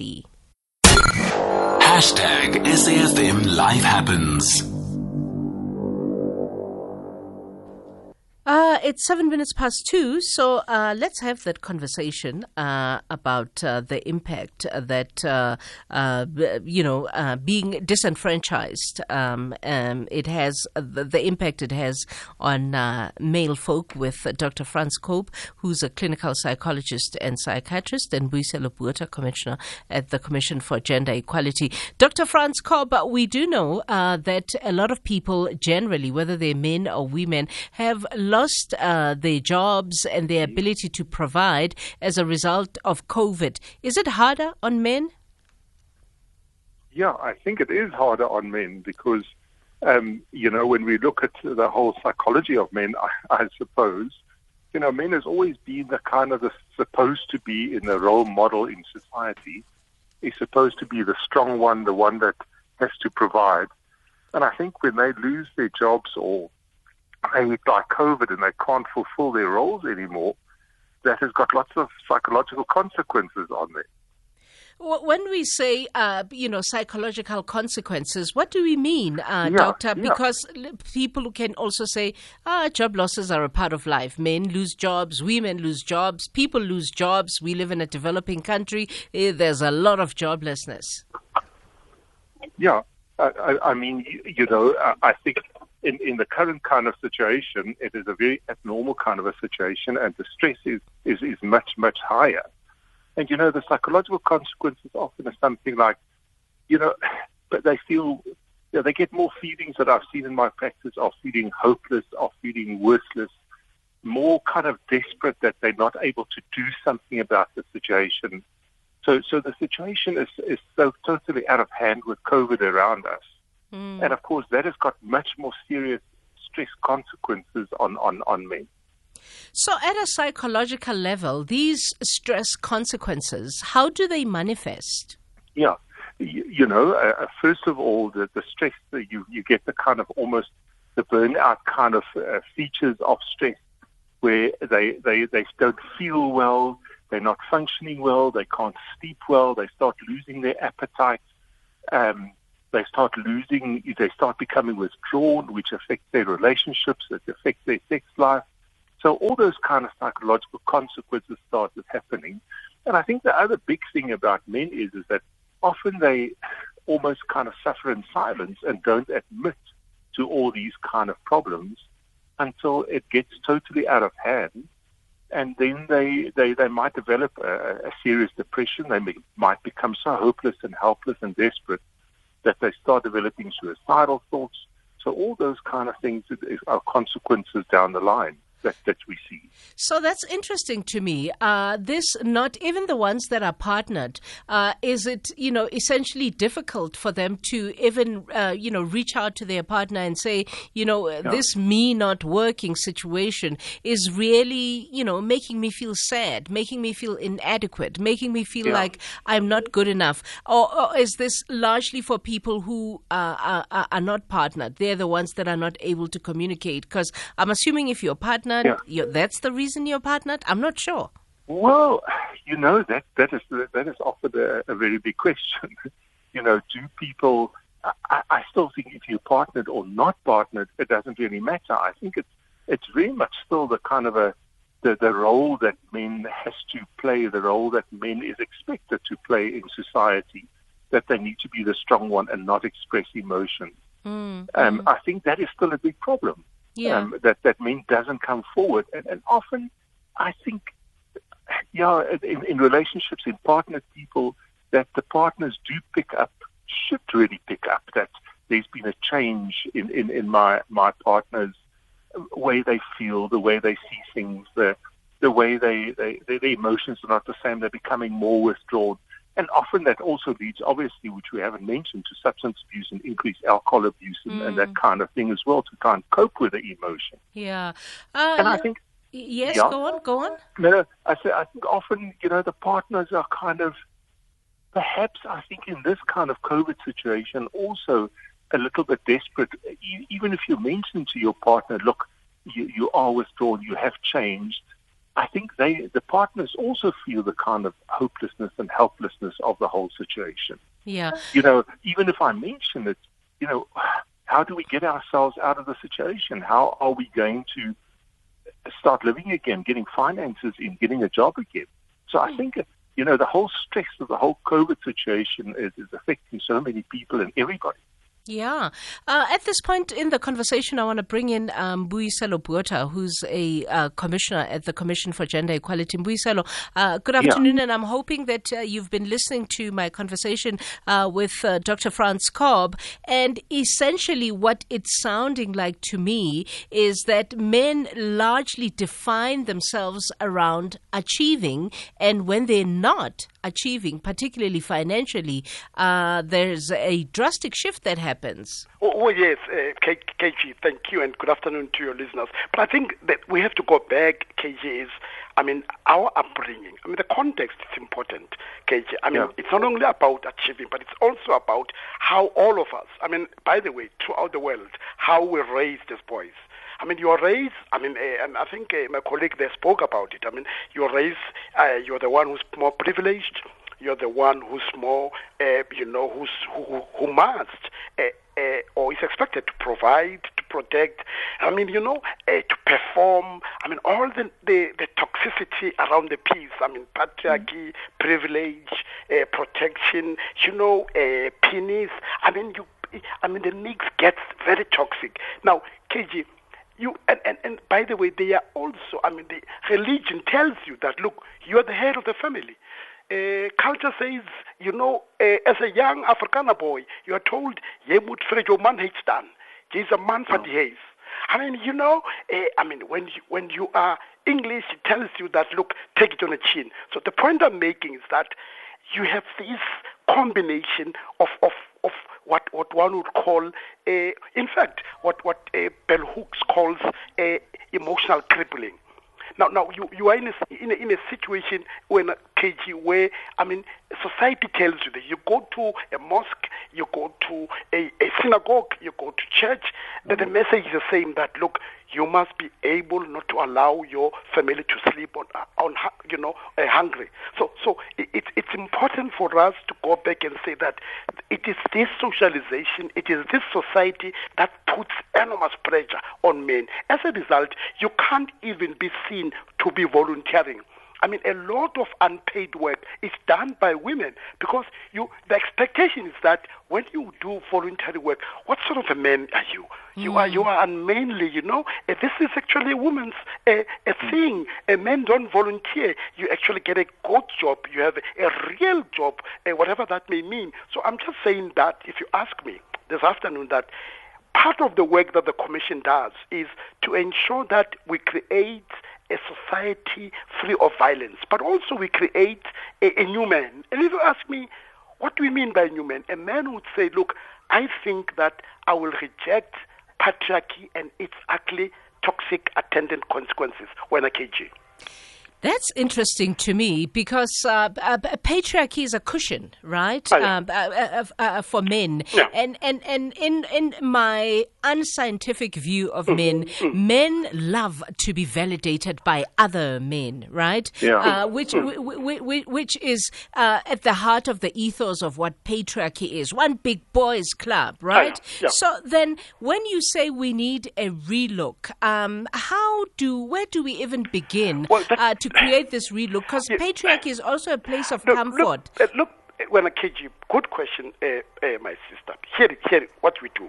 360. Hashtag SAFM Life Happens. It's seven minutes past two, so uh, let's have that conversation uh, about uh, the impact that uh, uh, you know being disenfranchised. Um, um, it has the, the, impact it has on male folk with Dr. Frans Korb, who's a clinical psychologist and psychiatrist, and Mbuyiselo Botha, commissioner at the Commission for Gender Equality. Dr. Frans Korb, we do know that a lot of people generally, whether they're men or women, have lost uh, their jobs and their ability to provide as a result of COVID. Is it harder on men? Yeah, I think it is harder on men because, um, you know, when we look at the whole psychology of men, I, I suppose, you know, men has always been the kind of the supposed to be in the role model in society. He's supposed to be the strong one, the one that has to provide. And I think when they lose their jobs or they die COVID and they can't fulfill their roles anymore, that has got lots of psychological consequences on them. When we say, uh, you know, psychological consequences, what do we mean, uh, yeah, Doctor? Yeah. Because people can also say, ah, job losses are a part of life. Men lose jobs, women lose jobs, people lose jobs. We live in a developing country. Eh, there's a lot of joblessness. Yeah, I, I mean, you know, I think in, in the current kind of situation, it is a very abnormal kind of a situation, and the stress is, is, is much, much higher. And, you know, the psychological consequences often are something like, you know, but they feel, you know, they get more feelings that I've seen in my practice of feeling hopeless, of feeling worthless, more kind of desperate that they're not able to do something about the situation. So, so the situation is, is so totally out of hand with COVID around us Mm. And of course, that has got much more serious stress consequences on, on, on men. So, at a psychological level, these stress consequences, how do they manifest? Yeah, you, you know, uh, uh first of all, the, the stress that you, you get the kind of almost the burnout kind of uh, features of stress where they, they, they don't feel well, they're not functioning well, they can't sleep well, they start losing their appetite. Um, they start losing, they start becoming withdrawn, which affects their relationships, it affects their sex life. So all those kind of psychological consequences started happening. And I think the other big thing about men is, is that often they almost kind of suffer in silence and don't admit to all these kind of problems until it gets totally out of hand. And then they, they, they might develop a, a serious depression. They may, might become so hopeless and helpless and desperate that they start developing suicidal thoughts. So all those kind of things are consequences down the line that, that we see. So that's interesting to me. Uh, this, not even the ones that are partnered, uh, is it, you know, essentially difficult for them to even, uh, you know, reach out to their partner and say, you know, yeah. this me not working situation is really, you know, making me feel sad, making me feel inadequate, making me feel yeah. like I'm not good enough? Or, or, is this largely for people who are, are, are not partnered? They're the ones that are not able to communicate? Because I'm assuming if your partner partnered? Yeah. that's the reason you're partnered? I'm not sure. Well, you know that that is that is often a, a very big question. you know, do people? I, I still think if you're partnered or not partnered, it doesn't really matter. I think it's it's very much still the kind of a the, the role that men has to play, the role that men is expected to play in society, that they need to be the strong one and not express emotion. Mm, um, mm. I think that is still a big problem yeah. um, that that men doesn't come forward, and, and often I think, yeah, in, in relationships, in partnered people, that the partners do pick up, should really pick up that there's been a change in, in, in my my partner's way they feel, the way they see things, the the way they, they, they their emotions are not the same. They're becoming more withdrawn. And often that also leads, obviously, which we haven't mentioned, to substance abuse and increased alcohol abuse and, mm. and that mm. kind of thing as well to try and cope with the emotion. Yeah. Uh, and I think. Yes, yeah, go on, go on. No, I, say, I think often, you know, the partners are kind of, perhaps I think in this kind of COVID situation, also a little bit desperate. Even if you mention to your partner, look, you, you are withdrawn, you have changed, I think they, the partners also feel the kind of hopelessness and helplessness of the whole situation. Yeah. You know, even if I mention it, you know, how do we get ourselves out of the situation? How are we going to start living again, getting finances in, getting a job again? So I hmm. think, you know, the whole stress of the whole COVID situation is, is affecting so many people and everybody. Yeah. Uh, at this point in the conversation, I want to bring in um, Mbuyiselo Botha, who's a uh, commissioner at the Commission for Gender Equality. Mbuyiselo, uh, good afternoon, yeah. and I'm hoping that uh, you've been listening to my conversation uh, with uh, Dr. Frans Korb. And essentially, what it's sounding like to me is that men largely define themselves around achieving, and when they're not achieving, particularly financially, there's a drastic shift that happens happens. Oh, oh yes, uh, KG, thank you, and good afternoon to your listeners. But I think that we have to go back, KG, is, I mean, our upbringing. I mean, the context is important, KG. I mean, yeah. it's not only about achieving, but it's also about how all of us, I mean, by the way, throughout the world, how we're raised as boys. I mean, you are raised, I mean, uh, and I think uh, my colleague there spoke about it. I mean, you are raised, uh, you're the one who's more privileged you're the one who's more, uh, you know, who's, who, who must uh, uh, or is expected to provide, to protect. I mean, you know, uh, to perform. I mean, all the, the, the toxicity around the piece. I mean, patriarchy, mm-hmm. privilege, uh, protection. You know, uh, penis. I mean, you. I mean, the mix gets very toxic. Now, KG, you and, and, and by the way, they are also. I mean, the religion tells you that look, you are the head of the family uh, culture says, you know, uh, as a young Afrikaner boy, you are told, "Je moet vir jou man het staan." A man for die huis. I mean, you know, uh, I mean, when you, when you are English, it tells you that, look, take it on the chin. So the point I'm making is that you have this combination of, of, of what, what one would call, a, in fact, what, what Bell Hooks calls uh, emotional crippling. Now, now you, you are in a, in a, in a situation when KG where I mean society tells you that you go to a mosque, you go to a, a synagogue, you go to church, that mm-hmm. the message is the same that look, you must be able not to allow your family to sleep on on you know uh, hungry. So so it, it's important for us to go back and say that it is this socialization, it is this society that puts enormous pressure on men. As a result, you can't even be seen to be volunteering. I mean, a lot of unpaid work is done by women because you. The expectation is that when you do voluntary work, what sort of a man are you? You are you are unmanly, you know. Uh, this is actually a woman's uh, a thing. A men don't volunteer. You actually get a good job. You have a, a real job, uh, whatever that may mean. So I'm just saying that if you ask me this afternoon that part of the work that the commission does is to ensure that we create a society free of violence, but also we create a, a new man. And if you ask me, what do we mean by new man? A man would say, look, I think that I will reject patriarchy and its ugly, toxic attendant consequences when I KG. That's interesting to me because uh, uh, patriarchy is a cushion, right, oh, um, uh, uh, uh, for men. Yeah. And and and in in my unscientific view of mm-hmm. men, mm-hmm. men love to be validated by other men, right? Yeah. Uh, which mm. which is at the heart of the ethos of what patriarchy is. One big boys' club, right? Oh, yeah. So then, when you say we need a relook, um, how do where do we even begin well, to create this relook? Because patriarchy is also a place of look, comfort. Look, uh, look when I kid you, good question, uh, uh, my sister. Here, here, what we do.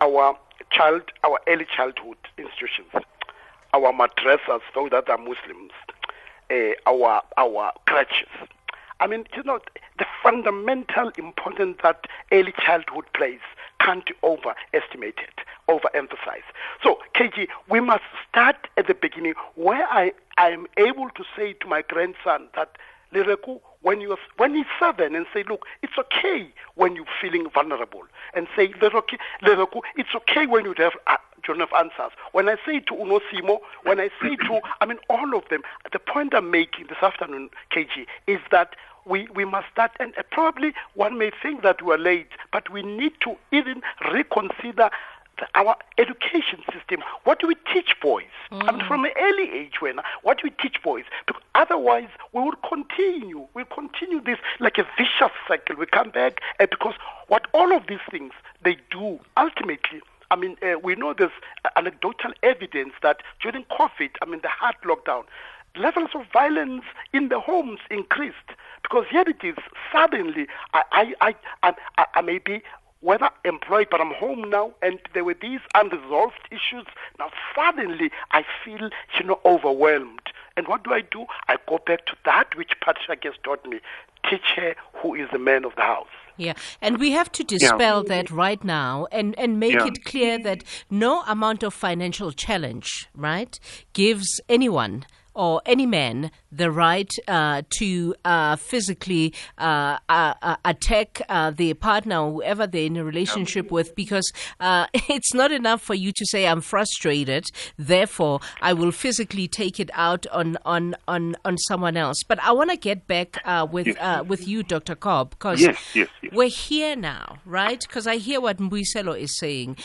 Our child, our early childhood institutions, our madrasas, those that are Muslims, uh, our our crutches. I mean, you know, the fundamental importance that early childhood plays can't be overestimated, overemphasized. So, KG, we must start at the beginning where I, I am able to say to my grandson that, Lireku, when you when he's seven and say, look, it's okay when you're feeling vulnerable, and say, Lireku, it's okay when you have uh, don't have answers. When I say to Unosimo, when I say to, I mean, all of them, the point I'm making this afternoon, KG, is that we, we must start, and probably one may think that we're late, but we need to even reconsider our education system. What do we teach boys? Mm. I mean, from an early age, when what do we teach boys? Because otherwise, we will continue. We'll continue this like a vicious cycle. We come back uh, because what all of these things they do ultimately I mean, uh, we know there's anecdotal evidence that during COVID, I mean, the hard lockdown, levels of violence in the homes increased because here it is suddenly I I I I, I may be whether employed, but I'm home now, and there were these unresolved issues. Now suddenly I feel, you know, overwhelmed. And what do I do? I go back to that which patriarchy has taught me. Teach her who is the man of the house. Yeah, and we have to dispel yeah. that right now and, and make yeah. it clear that no amount of financial challenge, right, gives anyone or any man the right uh, to uh, physically uh, uh, uh attack uh, their partner or whoever they're in a relationship with because it's not enough for you to say, I'm frustrated, therefore I will physically take it out on, on, on, on someone else. But I want to get back with, yes. with you, Dr. Korb, because yes, yes, we're here now, right? Because I hear what Mbuyiselo is saying.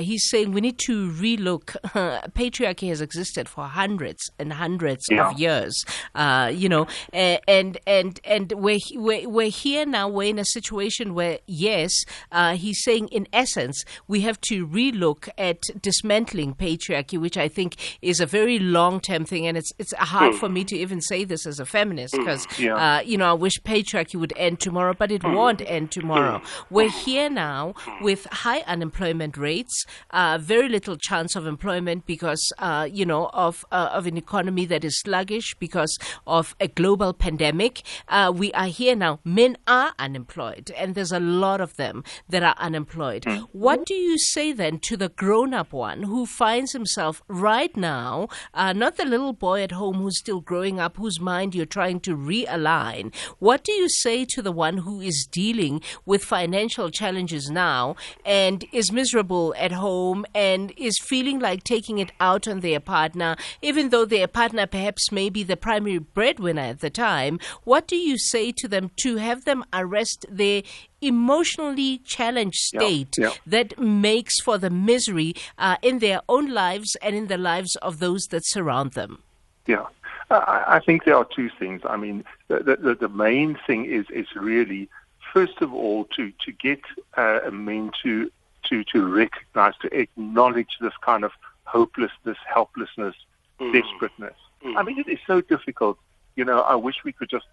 he's saying we need to relook. patriarchy has existed for hundreds and hundreds yeah. of years. Uh, you know, and and and we're, we're we're here now. We're in a situation where yes, uh, he's saying in essence we have to relook at dismantling patriarchy, which I think is a very long term thing, and it's it's hard mm. for me to even say this as a feminist because mm. yeah. uh, you know I wish patriarchy would end tomorrow, but it mm. won't end tomorrow. Mm. We're here now with high unemployment rates, uh, very little chance of employment because uh, you know of uh, of an economy that is sluggish because of a global pandemic. Uh, we are here now. Men are unemployed, and there's a lot of them that are unemployed. Mm. What do you say then to the grown up one who finds himself right now, uh, not the little boy at home who's still growing up, whose mind you're trying to realign? What do you say to the one who is dealing with financial challenges now and is miserable at home and is feeling like taking it out on their partner, even though their partner perhaps maybe the primary breadwinner at the time, what do you say to them to have them arrest their emotionally challenged state yeah, yeah. that makes for the misery uh, in their own lives and in the lives of those that surround them? Yeah. I, I think there are two things. I mean, the, the, the main thing is, is really, first of all, to, to get uh, men to, to, to recognize, to acknowledge this kind of hopelessness, helplessness, mm. desperateness. Mm. I mean, it is so difficult. You know, I wish we could just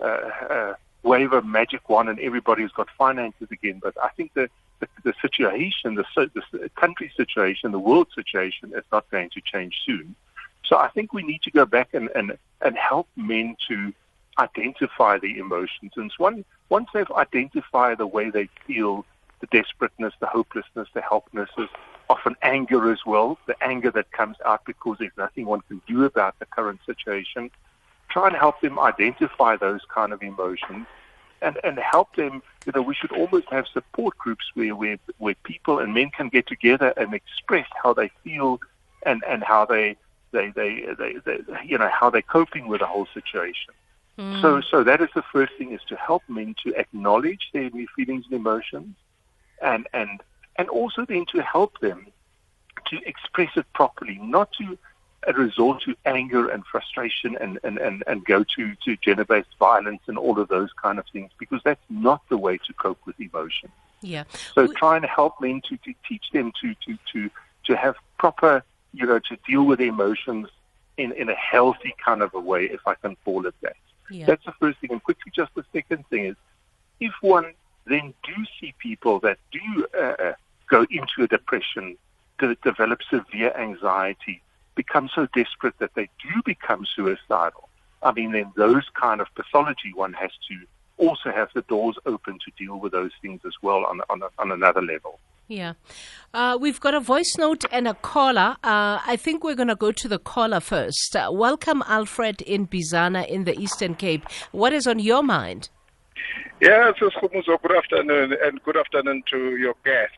uh, uh, wave a magic wand and everybody's got finances again. But I think the the, the situation, the, the country situation, the world situation is not going to change soon. So I think we need to go back and, and, and help men to identify the emotions. And once, once they've identified the way they feel, the desperateness, the hopelessness, the helplessness, often anger as well, the anger that comes out because there's nothing one can do about the current situation. Try and help them identify those kind of emotions and, and help them, you know, we should almost have support groups where, where, where people and men can get together and express how they feel and, and how they, they, they, they, they you know, how they're coping with the whole situation. Mm. So, so that is the first thing is to help men to acknowledge their feelings and emotions and, and and also then to help them to express it properly, not to resort to anger and frustration and, and, and, and go to, to gender-based violence and all of those kind of things, because that's not the way to cope with emotion. Yeah. So we- try and help them to, to teach them to, to, to, to have proper, you know, to deal with emotions in, in a healthy kind of a way, if I can call it that. Yeah. That's the first thing. And quickly, just the second thing is, if one then do see people that do uh, uh go into a depression, to develop severe anxiety, become so desperate that they do become suicidal. I mean, then those kind of pathology, one has to also have the doors open to deal with those things as well on, on, on another level. Yeah. Uh, we've got a voice note and a caller. Uh, I think we're going to go to the caller first. Uh, welcome, Alfred in Bizana in the Eastern Cape. What is on your mind? Yes, good afternoon, and good afternoon to your guests.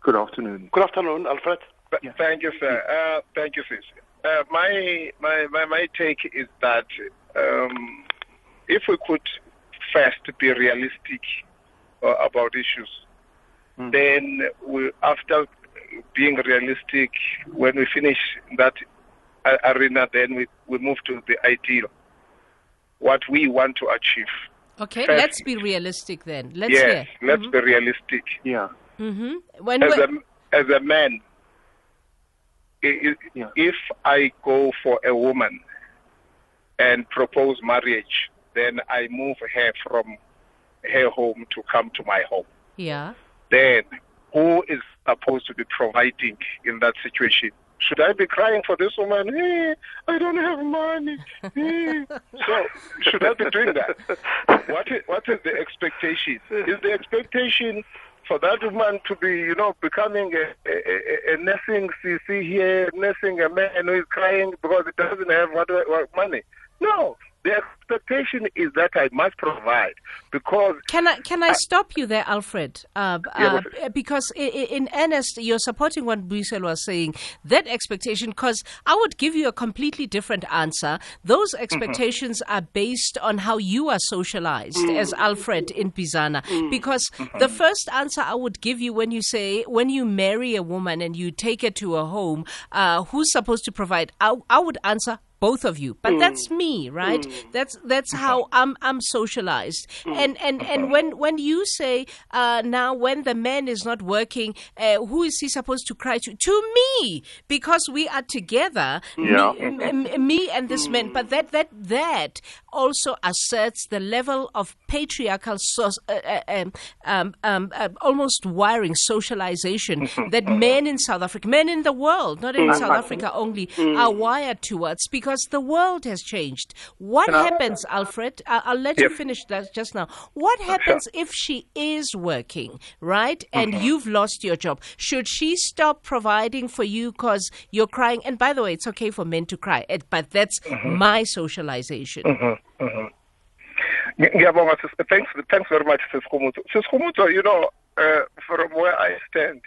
Good afternoon. Good afternoon, Alfred. Yeah. Thank you, sir. Uh, thank you, sis. Uh, my, my, my, my take is that um, if we could first be realistic uh, about issues, mm. then we, after being realistic. When we finish that arena, then we, we move to the ideal, what we want to achieve. Okay, let let's be realistic then. Let's yes, hear. let's mm-hmm. be realistic. Yeah. Mm-hmm. When as, a, as a man, if, yeah. if I go for a woman and propose marriage, then I move her from her home to come to my home. Yeah. Then who is supposed to be providing in that situation? Should I be crying for this woman? Hey, I don't have money. Hey. so should I be doing that? What is, what is the expectation? Is the expectation for that woman to be, you know, becoming a, a, a nursing CC here, nursing a man who is crying because he doesn't have what, what money? No, the expectation is that I must provide because. Can I can I, I stop you there, Alfred? Uh, uh, because in, in, earnest, you're supporting what Buisel was saying. That expectation, because I would give you a completely different answer. Those mm-hmm. expectations mm-hmm. are based on how you are socialized mm-hmm. as Alfred in Bizana. Mm-hmm. Because the first answer I would give you when you say when you marry a woman and you take her to a home, uh, who's supposed to provide? I, I would answer both of you but mm. that's me right mm. that's that's how i'm i'm socialized mm. and and and when when you say uh, now when the man is not working uh, who is he supposed to cry to to me because we are together yeah. me, m- me, and this man but that that that also asserts the level of patriarchal so, uh, uh um, um, um, uh, almost wiring socialization that men in south africa men in the world not in mm. south africa only mm. are wired towards because the world has changed. What Can happens, Alfred? I'll, I'll let you finish that just now. What happens sure. if she is working, right, and mm-hmm. you've lost your job? Should she stop providing for you because you're crying? And by the way, it's okay for men to cry, but that's mm-hmm. my socialization. Mm-hmm. mm-hmm. Thanks, thanks very much, Sis Khumuto. you know, uh, from where I stand,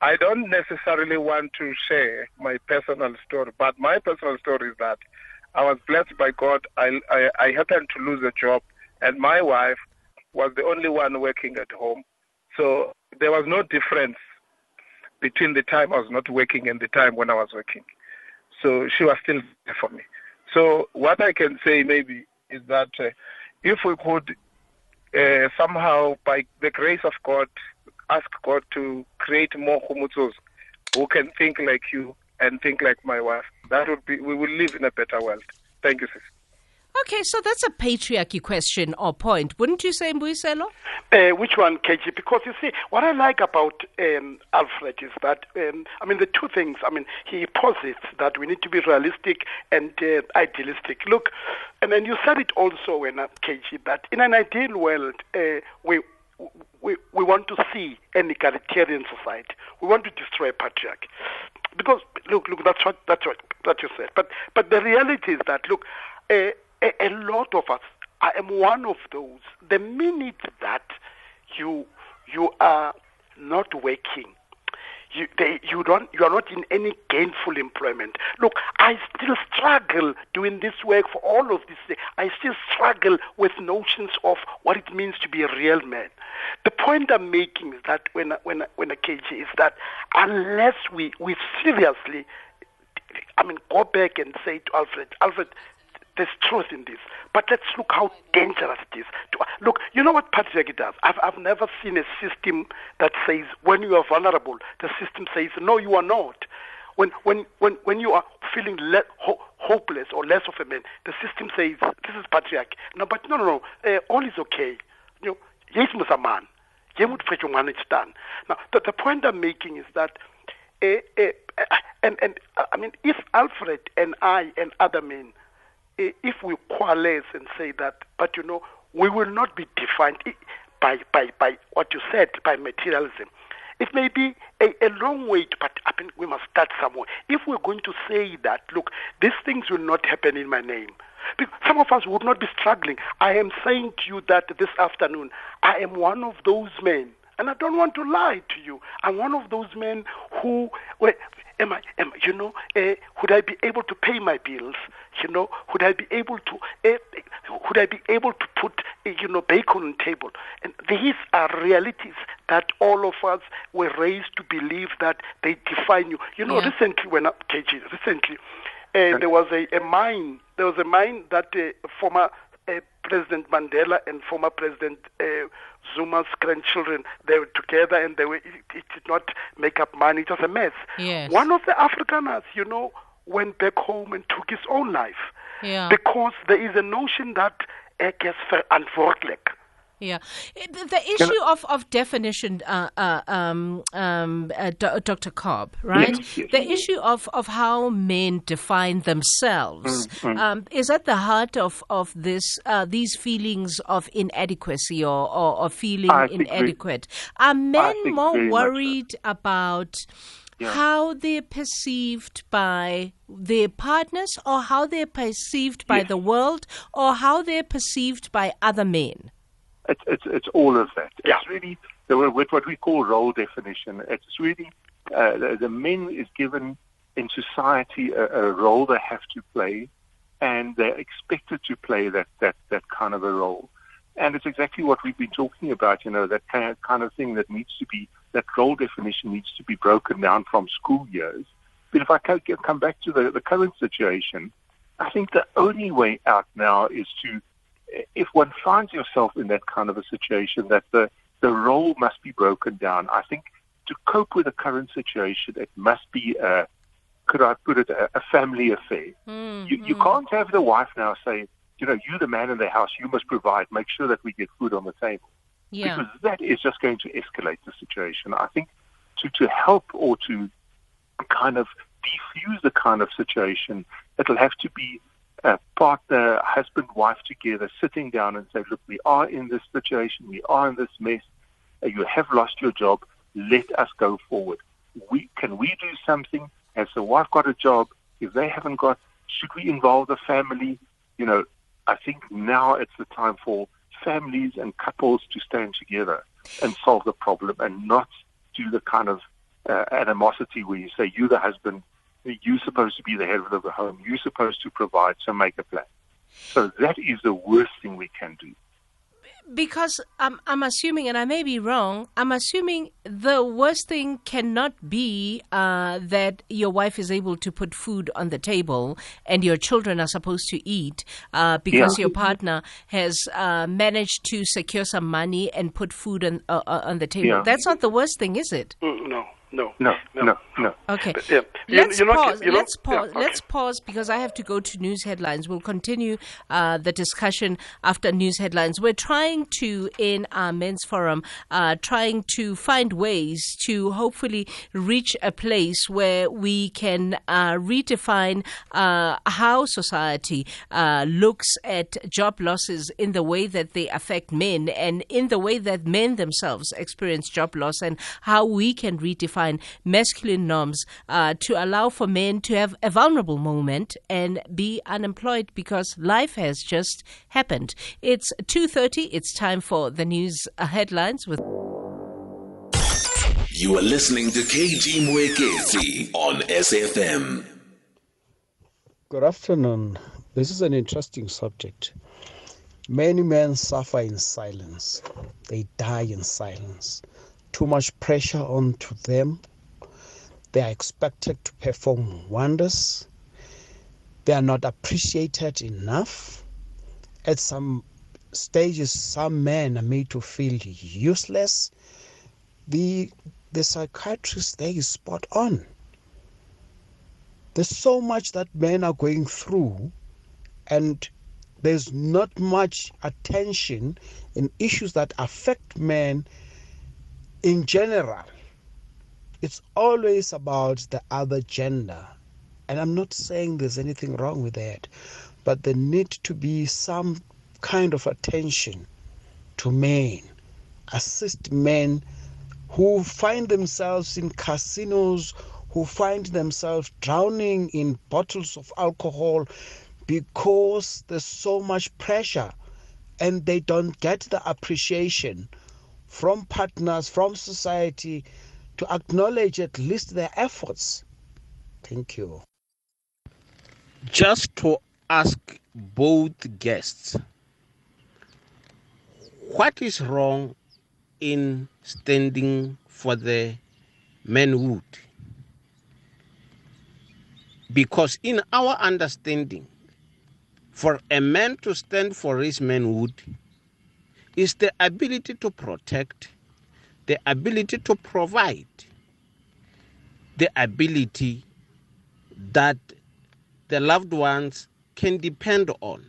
I don't necessarily want to share my personal story, but my personal story is that I was blessed by God. I, I, I happened to lose a job, and my wife was the only one working at home. So there was no difference between the time I was not working and the time when I was working. So she was still there for me. So what I can say maybe is that uh, if we could uh, somehow, by the grace of God, ask God to create more Khumutsos who can think like you and think like my wife. That would be, we will live in a better world. Thank you, sis. Okay, so that's a patriarchy question or point, wouldn't you say, Mbuyiselo? Uh, which one, KG? Because you see, what I like about um, Alfred is that, um, I mean, the two things, I mean, he posits that we need to be realistic and uh, idealistic. Look, and then you said it also, in uh, KG, that in an ideal world, uh, we we, we want to see an egalitarian society. We want to destroy patriarchy. Because look, look, that's what that's what that you said. But but the reality is that look, a, a, a lot of us. I am one of those. The minute that you you are not working you, they, you don't, you are not in any gainful employment. Look, I still struggle doing this work for all of this. I still struggle with notions of what it means to be a real man. The point I'm making is that when, when, when a KG is that unless we, we seriously, I mean, go back and say to Alfred, Alfred, there's truth in this. But let's look how dangerous it is. Look, you know what patriarchy does? I've, I've never seen a system that says when you are vulnerable, the system says, no, you are not. When, when, when, when you are feeling le- ho- hopeless or less of a man, the system says, this is patriarchy. No, but no, no, no. Uh, all is okay. You know, yes, Mr. Man. Now, the, the point I'm making is that, uh, uh, and, and I mean, if Alfred and I and other men Eh, if we coalesce and say that, but you know, we will not be defined by, by, by what you said, by materialism. It may be a, a long way, to, but I mean, we must start somewhere. If we're going to say that, look, these things will not happen in my name. Some of us would not be struggling. I am saying to you that this afternoon, I am one of those men, and I don't want to lie to you. I'm one of those men who, well, am I, am you know, uh, would I be able to pay my bills? You know, would I be able to, uh, would I be able to put, uh, you know, bacon on table? And these are realities that all of us were raised to believe that they define you. You know, Yeah. recently when KG, recently, uh, there was a, a mine. There was a mine that uh, former uh, President Mandela and former President uh, Zuma's grandchildren they were together and they were. It, it did not make up money. It was a mess. Yes. One of the Afrikaners, you know, went back home and took his own life Yeah. because there is a notion that ek is verantwoordelijk. Yeah, the, the issue of, of definition, uh, uh, um, um, uh, Do- Dr. Korb, right? Yes, yes. The issue of, of how men define themselves Mm, um, is at the heart of of this uh, these feelings of inadequacy or, or, or feeling I inadequate. Are men more much so. worried about? Yeah. How they're perceived by their partners, or how they're perceived by Yes. the world, or how they're perceived by other men. It's it's it's all of that. Yeah. It's really the with what we call role definition. It's really uh, the, the men is given in society a, a role they have to play, and they're expected to play that that that kind of a role. And it's exactly what we've been talking about. You know that kind of, kind of thing that needs to be that role definition needs to be broken down from school years. But if I come back to the, the current situation, I think the only way out now is to if one finds yourself in that kind of a situation, that the, the role must be broken down. I think to cope with the current situation, it must be a, could I put it, a, a family affair. You, you mm-hmm. can't have the wife now say, you know, you the man in the house, you must provide, make sure that we get food on the table. Yeah. Because that is just going to escalate the situation. I think to, to help or to kind of defuse the kind of situation, it'll have to be a partner, husband, wife together, sitting down and say, look, we are in this situation, we are in this mess, uh, you have lost your job, let us go forward. We Can we do something? Has the wife got a job? If they haven't got, should we involve the family? You know, I think now it's the time for families and couples to stand together and solve the problem and not do the kind of uh, animosity where you say, you the husband, you're supposed to be the head of the home, you're supposed to provide, so make a plan. So that is the worst thing we can do. Because I'm, I'm assuming, and I may be wrong, I'm assuming the worst thing cannot be uh, that your wife is able to put food on the table and your children are supposed to eat uh, because Yeah. your partner has uh, managed to secure some money and put food on, uh, uh, on the table. Yeah. That's not the worst thing, is it? Mm, no, no, No, no, no. Okay. But, yeah, you- Let's you're not- pause. not- let's pause. yeah, okay. Let's pause because I have to go to news headlines. We'll continue uh, the discussion after news headlines. We're trying to, in our men's forum, uh, trying to find ways to hopefully reach a place where we can uh, redefine uh, how society uh, looks at job losses in the way that they affect men and in the way that men themselves experience job loss and how we can redefine masculine norms uh, to allow for men to have a vulnerable moment and be unemployed because life has just happened. It's 2:30. It's time for the news uh, headlines with You are listening to KG Mwekezi on SAFM. Good afternoon. This is an interesting subject. Many men suffer in silence, they die in silence. Too much pressure onto them. They are expected to perform wonders. They are not appreciated enough. At some stages, some men are made to feel useless. The, the psychiatrist there is spot on. There's so much that men are going through, and there's not much attention in issues that affect men in general. It's always about the other gender. And I'm not saying there's anything wrong with that, but there need to be some kind of attention to men, assist men who find themselves in casinos, who find themselves drowning in bottles of alcohol because there's so much pressure and they don't get the appreciation from partners, from society to acknowledge at least their efforts. Thank you. Just to ask both guests what is wrong in standing for the manhood? Because in our understanding, for a man to stand for his manhood is the ability to protect, the ability to provide, the ability that the loved ones can depend on.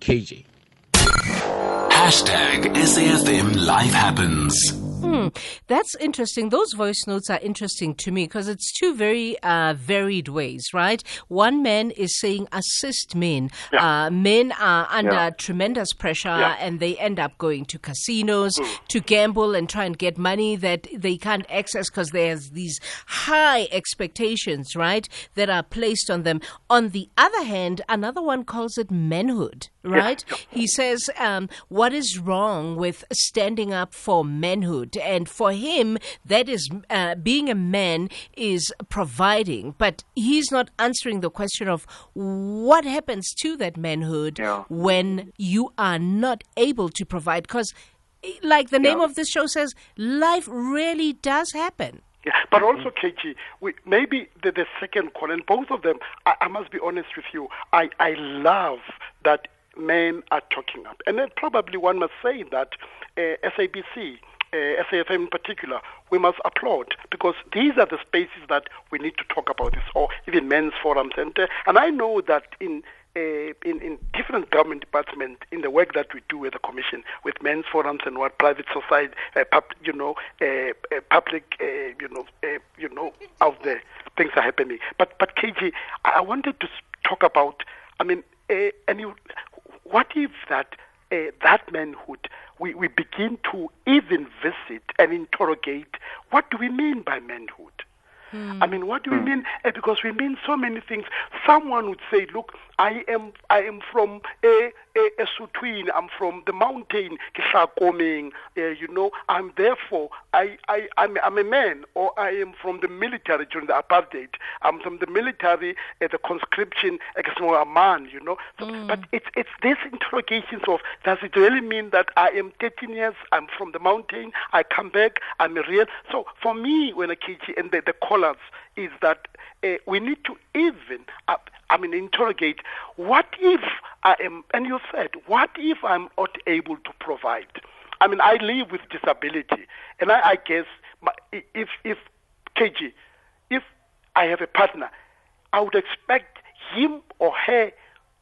KJ. Hashtag SAFM Life Happens. Hmm, that's interesting. Those voice notes are interesting to me because it's two very uh, varied ways, right? One man is saying assist men. Yeah. Uh, men are under Yeah. tremendous pressure Yeah. and they end up going to casinos to gamble and try and get money that they can't access because there's these high expectations, right, that are placed on them. On the other hand, another one calls it manhood, right? He says, um, what is wrong with standing up for manhood? And for him, that is uh, being a man is providing, but he's not answering the question of what happens to that manhood Yeah. when you are not able to provide. Because, like the name Yeah. of this show says, life really does happen. Yeah, but also, KG, we, maybe the, the second call, and both of them, I, I must be honest with you, I, I love that men are talking up. And then probably one must say that uh, SABC, uh, SAFM in particular, we must applaud because these are the spaces that we need to talk about this, or even men's forums. And, uh, and I know that in uh, in, in different government departments in the work that we do with the commission with men's forums and what private society uh, pub, you know uh, uh, public uh, you know uh, you know out there things are happening but but KG I wanted to talk about I mean and you what if that uh, that manhood we, we begin to even visit and interrogate? What do we mean by manhood I mean, what do we mean? Uh, because we mean so many things. Someone would say, "Look, I am, I am from a a, a Sutwini. I'm from the mountain, Kishakoming. Uh, you know, I'm therefore, I, I, I'm, I'm a man, or I am from the military during the apartheid. I'm from the military, uh, the conscription, uh, a man. You know, so, but it's it's these interrogations of does it really mean that I am 13 years? I'm from the mountain. I come back. I'm a real. So for me, when a KG and the, the is that uh, we need to even, uh, I mean, interrogate what if I am, and you said, what if I'm not able to provide? I mean, I live with disability, and I, I guess if, if, KG, if I have a partner, I would expect him or her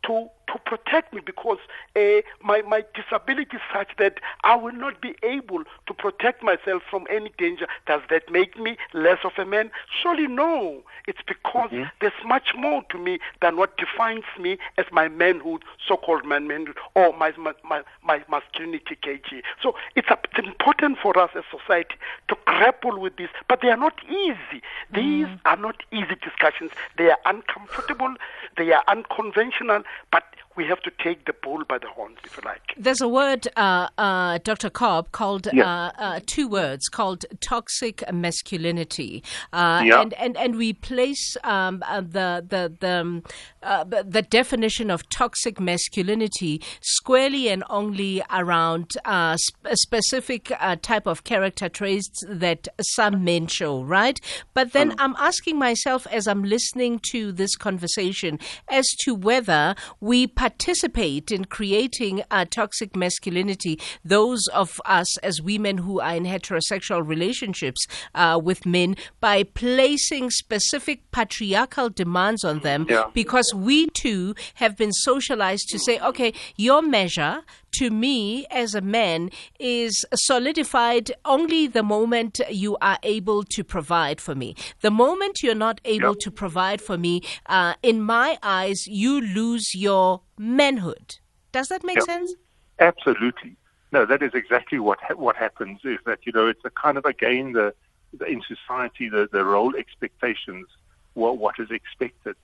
to to protect me because uh, my my disability is such that I will not be able to protect myself from any danger. Does that make me less of a man? Surely no. It's because there's much more to me than what defines me as my manhood, so-called man manhood, or my my my, my masculinity kg. So it's, a, it's important for us as society to grapple with this, but they are not easy. These are not easy discussions. They are uncomfortable. They are unconventional, but we have to take the bull by the horns, if you like. There's a word, uh, uh, Dr. Korb, called Yeah. uh, uh, two words called toxic masculinity, uh, Yeah. and and and we place um, uh, the the the um, uh, the the definition of toxic masculinity squarely and only around uh, sp- a specific uh, type of character traits that some men show, right? But then I'm asking myself as I'm listening to this conversation as to whether we participate in creating a toxic masculinity, those of us as women who are in heterosexual relationships uh, with men, by placing specific patriarchal demands on them Yeah. because we too have been socialized to say, okay, your measure to me as a man is solidified only the moment you are able to provide for me. The moment you're not able Yep. to provide for me, uh, in my eyes, you lose your manhood. Does that make Yep. sense? Absolutely. No, that is exactly what ha- what happens. Is that you know it's a kind of again the, the in society the, the role expectations what what is expected,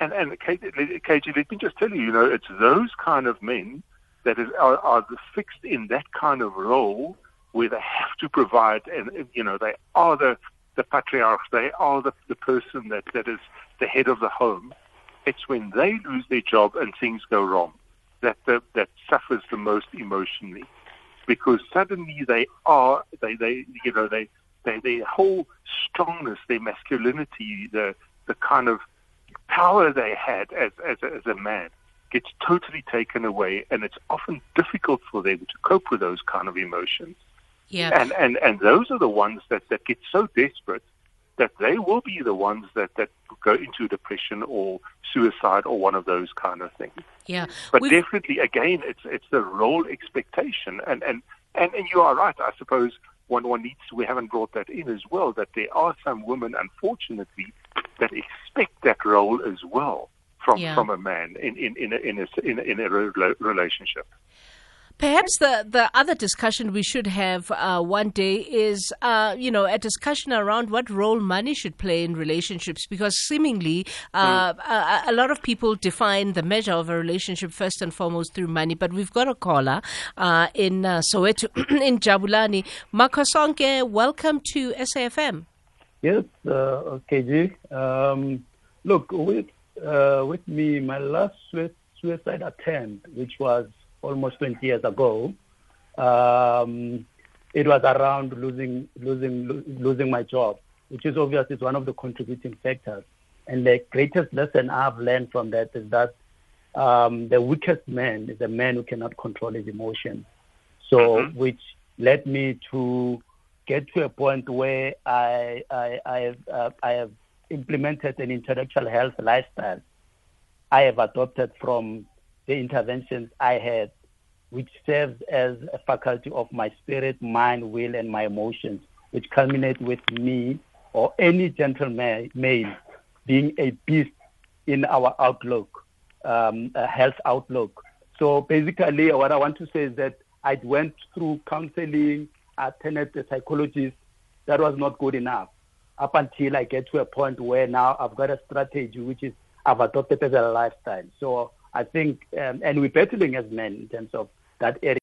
and and KG, let me just tell you, you know, it's those kind of men that is are, are fixed in that kind of role where they have to provide, and you know they are the the patriarchs, they are the, the person that, that is the head of the home. It's when they lose their job and things go wrong that the, that suffers the most emotionally, because suddenly they are they they you know they they their whole strongness, their masculinity, the the kind of power they had as as as a man gets totally taken away, and it's often difficult for them to cope with those kind of emotions. Yeah. And and and those are the ones that that get so desperate that they will be the ones that that go into depression or suicide or one of those kind of things. Yeah. But We've- definitely, again, it's it's the role expectation, and and and, and you are right. I suppose one one needs. We haven't brought that in as well. That there are some women, unfortunately, that expect that role as well from Yeah. from a man in in in a, in a, in a, in a rela- relationship. Perhaps the, the other discussion we should have uh, one day is, uh, you know, a discussion around what role money should play in relationships, because seemingly uh, a, a lot of people define the measure of a relationship first and foremost through money. But we've got a caller uh, in uh, Soweto, in Jabulani. Makosonke, welcome to SAFM. Yes, uh, KG. Um, look, with uh, with me, my last suicide attempt, which was almost 20 years ago, um, it was around losing losing lo- losing my job, which is obviously one of the contributing factors. And the greatest lesson I've learned from that is that um, the weakest man is a man who cannot control his emotions. So, which led me to get to a point where I I I have, uh, I have implemented an intellectual health lifestyle. I have adopted from the interventions I had, which serves as a faculty of my spirit, mind, will, and my emotions, which culminate with me or any gentleman male being a beast in our outlook, um, health outlook. So basically, what I want to say is that I went through counseling, attended a psychologist. That was not good enough. Up until I get to a point where now I've got a strategy which is I've adopted as a lifestyle. So I think, um, and we're battling as men in terms of that area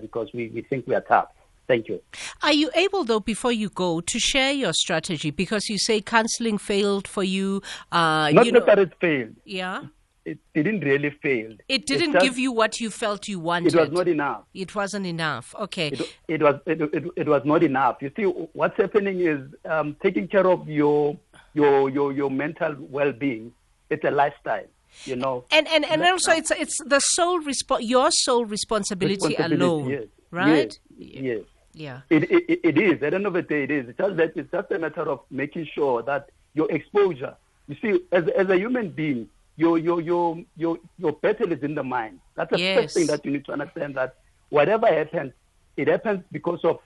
because we, we think we are tough. Thank you. Are you able, though, before you go, to share your strategy? Because you say counseling failed for you. Uh, Not you know, that it failed. yeah. It didn't really fail. It didn't just- give you what you felt you wanted. It was not enough. It wasn't enough. Okay. It, it was it, it, it was not enough. You see, what's happening is um, taking care of your your your your mental well-being. It's a lifestyle, you know. and and, and also it's it's the sole respo- your sole responsibility, Responsibility, alone, yes. right? Yes. yes. Yeah. It, it, it is. At the end of the day, it is. It's just that it's just a matter of making sure that your exposure. You see, as as a human being, your your your your your battle is in the mind. That's the Yes. first thing that you need to understand. That whatever happens, it happens because of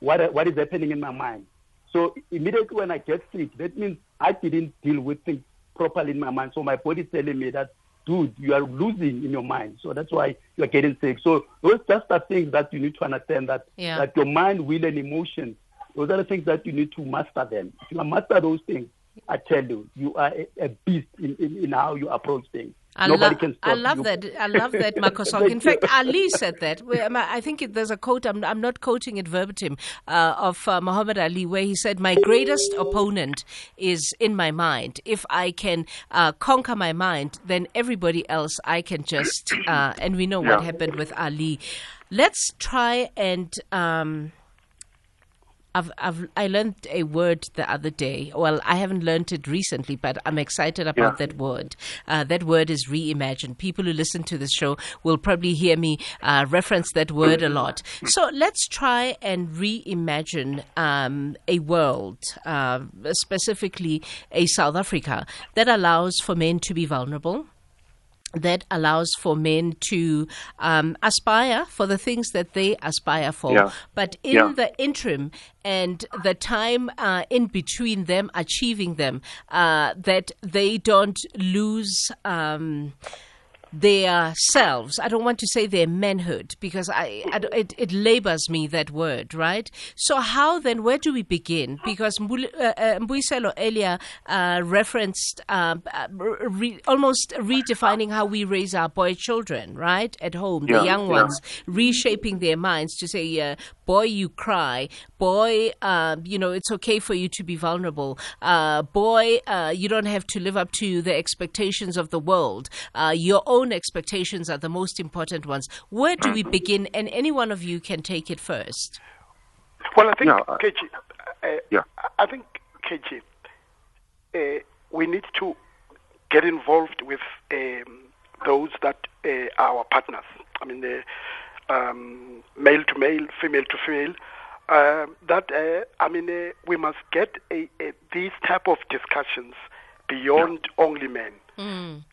what what is happening in my mind. So immediately when I get sick, that means I didn't deal with things properly in my mind. So my body's telling me that, dude, you are losing in your mind. So that's why you are getting sick. So those just are things that you need to understand that Yeah. that your mind, will, and emotions, those are the things that you need to master them. If you master those things, I tell you, you are a, beast in, in, in how you approach things. I, Nobody lo- can stop I love you. that. I love that, Makosong. In fact, Ali said that. Um, I think there's a quote. I'm, I'm not quoting it verbatim uh, of uh, Muhammad Ali, where he said, "My greatest opponent is in my mind. If I can uh, conquer my mind, then everybody else I can just." Uh, and we know what happened with Ali. Let's try and. Um, I've, I've I learned a word the other day. Well, I haven't learned it recently, but I'm excited about Yeah. that word. Uh, that word is reimagine. People who listen to this show will probably hear me uh, reference that word a lot. So let's try and reimagine um, a world, uh, specifically a South Africa, that allows for men to be vulnerable that allows for men to um, aspire for the things that they aspire for. Yeah. But in Yeah. the interim and the time uh, in between them achieving them, uh, that they don't lose. Um, their selves. I don't want to say their manhood because I, I it, it labors me that word, right? So how then? Where do we begin? Because Mbuli- uh, uh, earlier uh, referenced um, uh, re- almost redefining how we raise our boy children, right, at home, the young yeah. ones, reshaping their minds to say, uh, boy, you cry, boy, uh, you know, it's okay for you to be vulnerable, uh, boy, uh, you don't have to live up to the expectations of the world. Uh, your own expectations are the most important ones. Where do we begin? And any one of you can take it first. Well, I think, Yeah, I- KG, uh, Yeah. I think, KG, uh, we need to get involved with um, those that uh, are our partners. I mean, the um, male to male, female to female. Uh, that uh, I mean, uh, we must get a, a, these type of discussions beyond only men, but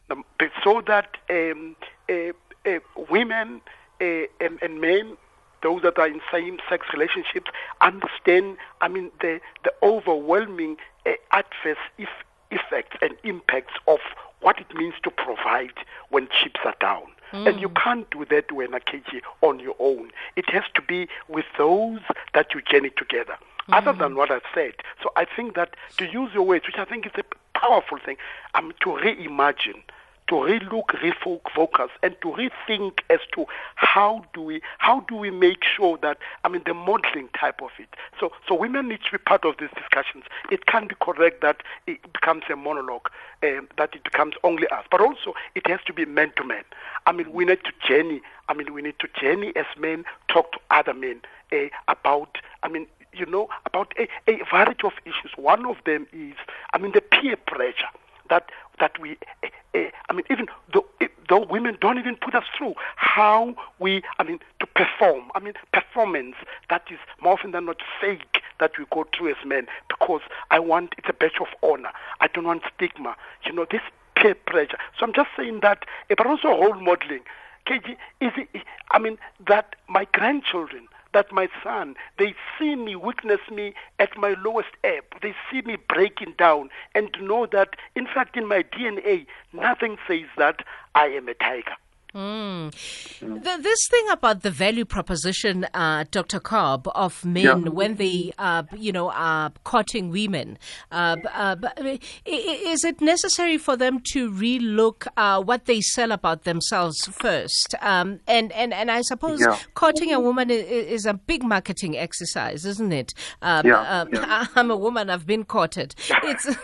so that um, uh, uh, women uh, and, and men those that are in same-sex relationships understand, I mean, the, the overwhelming uh, adverse if, effects and impacts of what it means to provide when chips are down. And you can't do that when a KG on your own. It has to be with those that you journey together. Other than what I've said, so I think that to use your words, which I think is a powerful thing, um, to reimagine to relook, refocus, and to rethink as to how do we how do we make sure that I mean the modeling type of it. So so women need to be part of these discussions. It can't be correct that it becomes a monologue, um, that it becomes only us, but also it has to be man to man. I mean we need to journey. I mean we need to journey as men, talk to other men uh, about. I mean you know about a, a variety of issues. One of them is I mean the peer pressure that that we, uh, uh, I mean, even though, uh, though women don't even put us through how we, I mean, to perform. I mean, performance that is more often than not fake that we go through as men because I want it's a badge of honor. I don't want stigma. You know, this peer pressure. So I'm just saying that, but also role modeling. KG, is it, I mean, that my grandchildren that my son, they see me, witness me at my lowest ebb. They see me breaking down and know that, in fact, in my DNA, nothing says that I am a tiger. The, this thing about the value proposition, uh, Dr. Korb, of men Yeah. when they, uh, you know, are courting women, uh, uh, b- i- i- is it necessary for them to relook uh, what they sell about themselves first? Um, and, and, and I suppose Yeah. courting a woman is, is a big marketing exercise, isn't it? Um, Yeah, um, yeah. I'm a woman. I've been courted. It's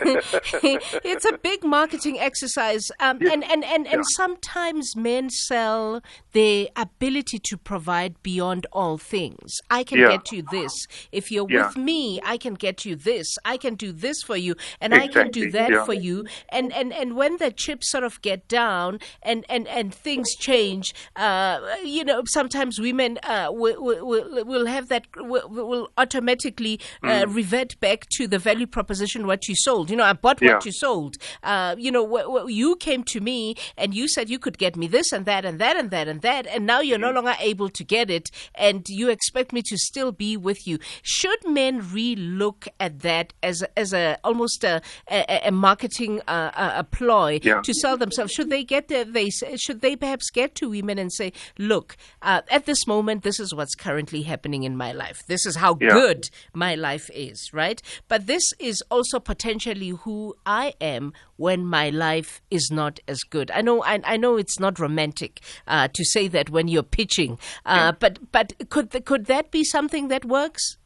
it's a big marketing exercise, um, and and and, and sometimes men sell their ability to provide beyond all things. I can Yeah. get you this if you're Yeah. with me. I can get you this. I can do this for you, and I can do that yeah. for you. And and and when the chips sort of get down and and and things change, uh, you know, sometimes women uh, will, will will have that will, will automatically uh, Mm. revert back to the value proposition what you sold. You know, I bought what you sold. Uh, you know, wh- wh- you came to me and you said you could get me this and that and that and that and that, and now you're no Mm. longer able to get it, and you expect me to still be with you. Should men re-look at that as a, as a almost a, a, a marketing uh, a, ploy Yeah. to sell themselves? Should they get the, they should they perhaps get to women and say, look, uh, at this moment, this is what's currently happening in my life. This is how Yeah. good my life is, right? But this is also potentially who I am when my life is not as good. I know, I, I know it's not romantic uh, to say that when you're pitching, uh, but but could th- could that be something that works?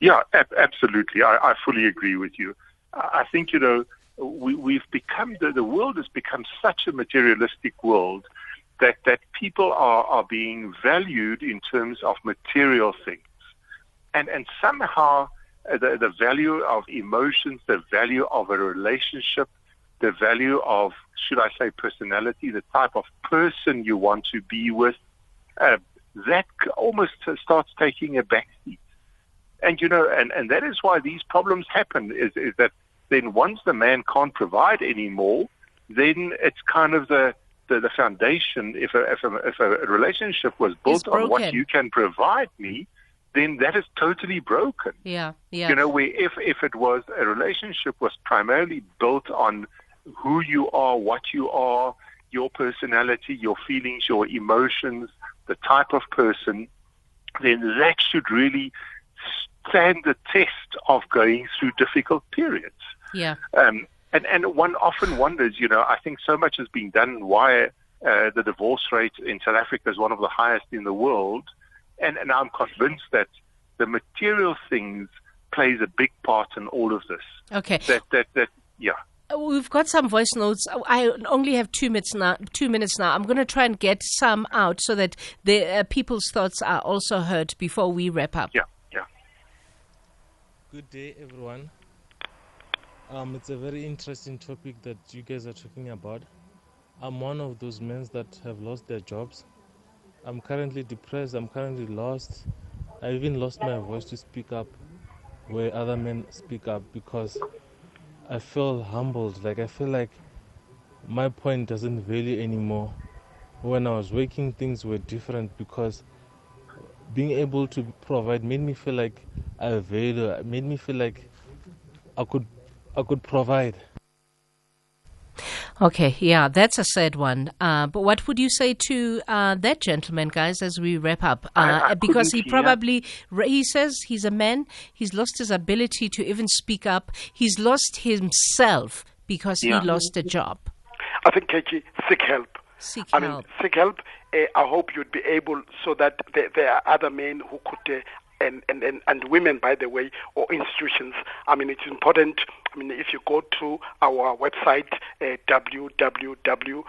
Yeah, ab- absolutely. I, I fully agree with you. I think, you know, we, we've become, the, the world has become such a materialistic world that, that people are, are being valued in terms of material things. And, and somehow uh, the, the value of emotions, the value of a relationship, the value of, should I say, personality, the type of person you want to be with, uh, that almost starts taking a backseat. And you know, and, and that is why these problems happen. Is is that then once the man can't provide anymore, then it's kind of the the, the foundation. If a, if a if a relationship was built on what you can provide me, then that is totally broken. Yeah, yeah. You know, where if if it was a relationship was primarily built on who you are, what you are, your personality, your feelings, your emotions, the type of person, then that should really stand the test of going through difficult periods. Yeah. Um, and, and one often wonders, you know, I think so much has been done why uh, the divorce rate in South Africa is one of the highest in the world. And, and I'm convinced that the material things plays a big part in all of this. Okay. That, that, that, yeah. We've got some voice notes. I only have two minutes now. Two minutes now. I'm going to try and get some out so that the uh, people's thoughts are also heard before we wrap up. Yeah, yeah. Good day, everyone. Um, it's a very interesting topic that you guys are talking about. I'm one of those men that have lost their jobs. I'm currently depressed. I'm currently lost. I even lost my voice to speak up where other men speak up because I feel humbled. Like I feel like my point doesn't value anymore. When I was working, things were different because being able to provide made me feel like I value. It made me feel like I could, I could provide. Okay, yeah, that's a sad one. Uh, but what would you say to uh, that gentleman, guys, as we wrap up? Uh, I, I because he probably, he says he's a man, he's lost his ability to even speak up, he's lost himself because Yeah. he lost a job. I think, KG, seek help. Seek I mean, help. seek help. Uh, I hope you'd be able so that there, there are other men who could. And, and, and, and women, by the way, or institutions. I mean, it's important. I mean, if you go to our website, uh, www.cge.org.za,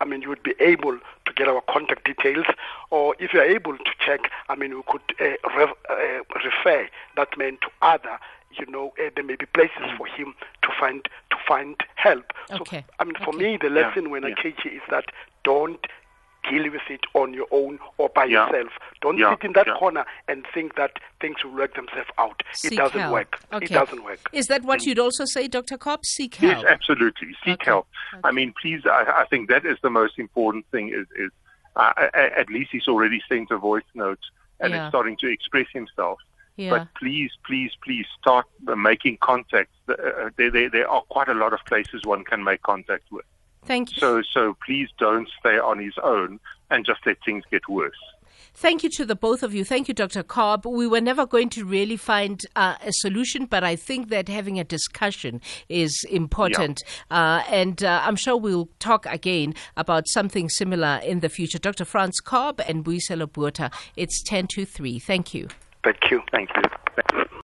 I mean, you would be able to get our contact details. Or if you're able to check, I mean, we could uh, re- uh, refer that man to other you know, uh, there may be places for him to find to find help. So, Okay. I mean, for me, the lesson when I yeah. KG is that don't deal with it on your own or by Yeah. yourself. Don't Yeah, sit in that yeah. corner and think that things will work themselves out. Seek it doesn't help. work. Okay. It doesn't work. Is that what you'd also say, Dr. Korb? Seek help. Yes, absolutely. Seek Okay. help. I mean, please, I, I think that is the most important thing. Is, is uh, at least he's already sent a voice note and Yeah. is starting to express himself. yeah. But please, please, please start uh, making contacts. Uh, there, there, there are quite a lot of places one can make contact with. Thank you. So, so please don't stay on his own and just let things get worse. Thank you to the both of you. Thank you, Dr. Korb. We were never going to really find uh, a solution, but I think that having a discussion is important. Uh, and uh, I'm sure we'll talk again about something similar in the future. Dr. Frans Korb and Mbuyiselo Botha. It's 10 to 3. Thank you. Thank you. Thank you.